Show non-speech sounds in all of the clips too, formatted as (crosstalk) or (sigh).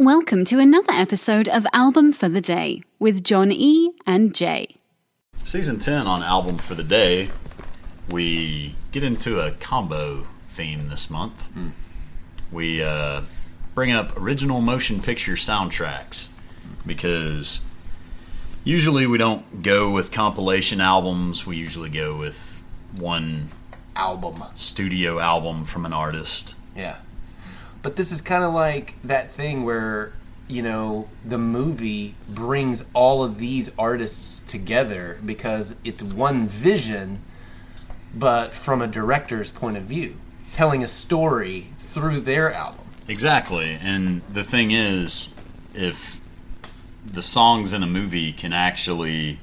Welcome to another episode of Album for the Day with John E. and Jay. Season 10 on Album for the Day, we get into a combo theme this month. We uh, bring up original motion picture soundtracks because usually we don't go with compilation albums, we usually go with one album. studio album from an artist. Yeah. But this is kind of like that thing where, you know, the movie brings all of these artists together because it's one vision, but from a director's point of view, telling a story through their album. Exactly. And the thing is, if the songs in a movie can actually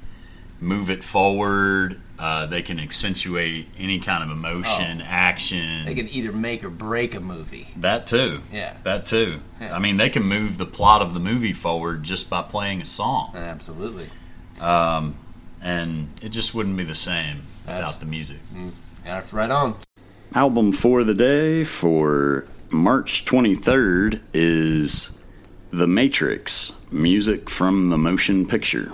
move it forward, uh, they can accentuate any kind of emotion, action. They can either make or break a movie. that too. Yeah. That too. Yeah. I mean, they can move the plot of the movie forward just by playing a song. Absolutely. And it just wouldn't be the same That's- without the music. That's right on. Album for the day for March 23rd is The Matrix Music from the Motion Picture.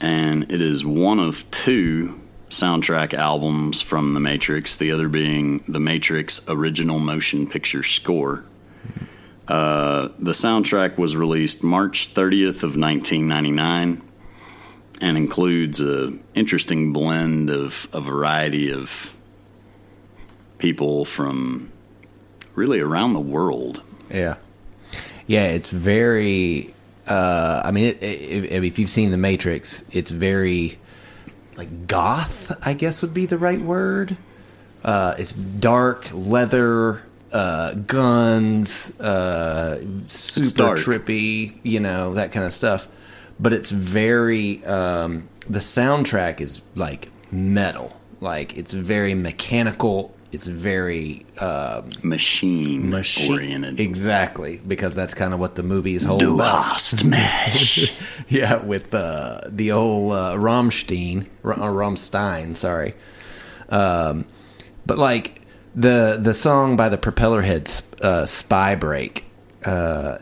And it is one of two soundtrack albums from The Matrix, the other being The Matrix Original Motion Picture Score. Uh, the soundtrack was released March 30th of 1999 and includes a interesting blend of a variety of people from really around the world. Yeah, yeah. It's very. Uh, I mean, it, it, if you've seen The Matrix, it's very like goth. I guess would be the right word. Uh, it's dark leather, uh, guns, uh, super trippy. You know that kind of stuff. But it's very. Um, the soundtrack is like metal. Like it's very mechanical. It's very uh, Machine, machine oriented. Exactly, because that's kind of what the movie is whole about. (laughs) Yeah, with uh, the old uh, Rammstein, R- uh, Rammstein, sorry. Um, but like the the song by the Propellerheads, uh, "Spy Break," uh,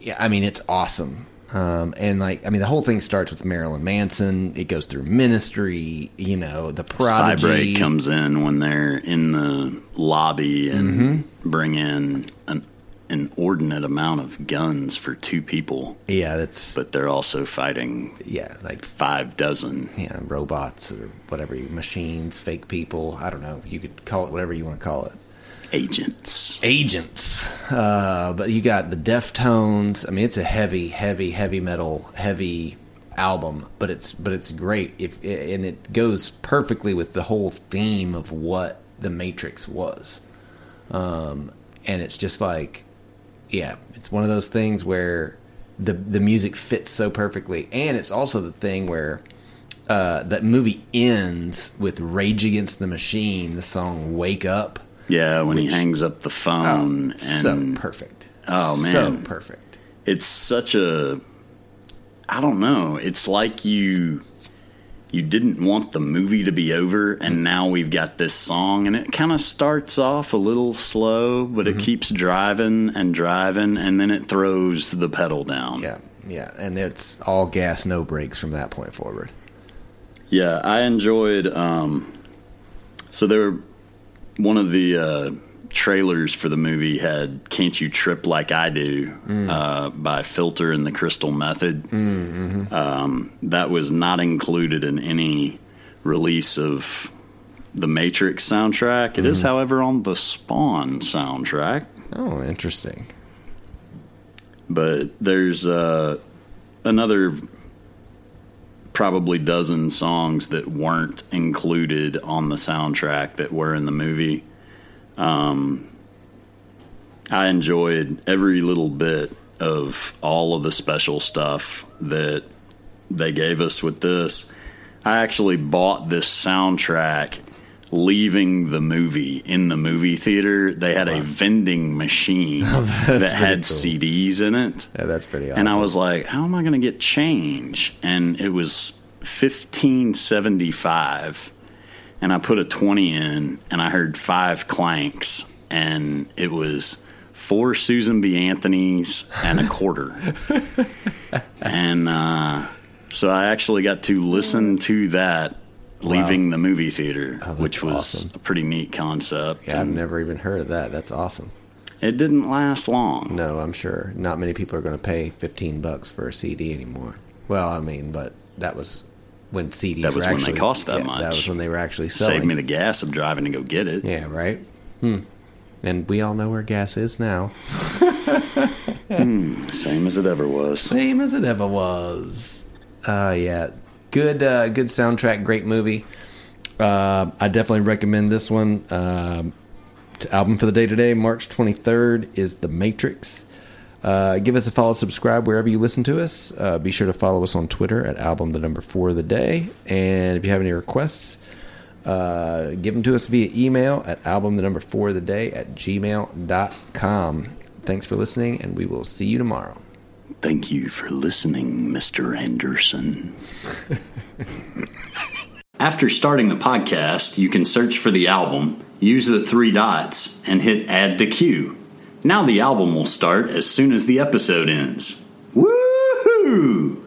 yeah, I mean it's awesome. Um, and like, I mean, the whole thing starts with Marilyn Manson. It goes through Ministry, you know, the Prodigy. comes in when they're in the lobby and Mm-hmm. bring in an inordinate amount of guns for two people, yeah, that's but they're also fighting yeah, like five dozen. yeah, robots or whatever, machines, fake people. I don't know. You could call it whatever you want to call it. Agents. Agents. Uh, but you got the Deftones. I mean, it's a heavy, heavy, heavy metal, heavy album, but it's but it's great. If and it goes perfectly with the whole theme of what the Matrix was. Um, and it's just like, yeah, it's one of those things where the the music fits so perfectly, and it's also the thing where uh, that movie ends with Rage Against the Machine, the song "Wake Up." Yeah, when he hangs up the phone and so perfect. Oh, man, so perfect. it's such a I don't know. It's like you you didn't want the movie to be over and now we've got this song and it kind of starts off a little slow but Mm-hmm. it keeps driving and driving and then it throws the pedal down. Yeah, yeah, and it's all gas, no brakes from that point forward. Yeah, I enjoyed. Um, so there, were one of the uh, trailers for the movie had "Can't You Trip Like I Do" uh, by Filter and the Crystal Method. Um, that was not included in any release of the Matrix soundtrack. It is, however, on the Spawn soundtrack. Oh, interesting. but there's uh, another probably dozen songs that weren't included on the soundtrack that were in the movie. Um, I enjoyed every little bit of all of the special stuff that they gave us with this. I actually bought this soundtrack leaving the movie in the movie theater. They had a vending machine (laughs) that had cool. CDs in it. Yeah, that's pretty awesome. And I was like, how am I going to get change? And it was 1575 and I put a 20 in and I heard five clanks and it was four Susan B. Anthony's and a quarter. (laughs) and uh, so I actually got to listen to that leaving the movie theater, which was awesome. a pretty neat concept. Yeah, I've never even heard of that. That's awesome. it didn't last long. No, I'm sure not many people are going to pay 15 bucks for a CD anymore. Well, I mean, but that was when CDs That was when they cost that yeah, much. That was when they were actually selling. Saved me the gas of driving to go get it. yeah, right. Hmm. And we all know where gas is now. (laughs) Same as it ever was. Same as it ever was. Uh, yeah, good, uh, good soundtrack, great movie. Uh, I definitely recommend this one. Um, album for the day today, March 23rd, is The Matrix. Uh, give us a follow, subscribe wherever you listen to us. Uh, be sure to follow us on Twitter at album the number four of the day. And if you have any requests, uh, give them to us via email at album the number four of the day at gmail.com. Thanks for listening, and we will see you tomorrow. Thank you for listening, Mr. Anderson. After starting the podcast, you can search for the album, use the three dots, and hit add to queue. Now the album will start as soon as the episode ends. Woohoo!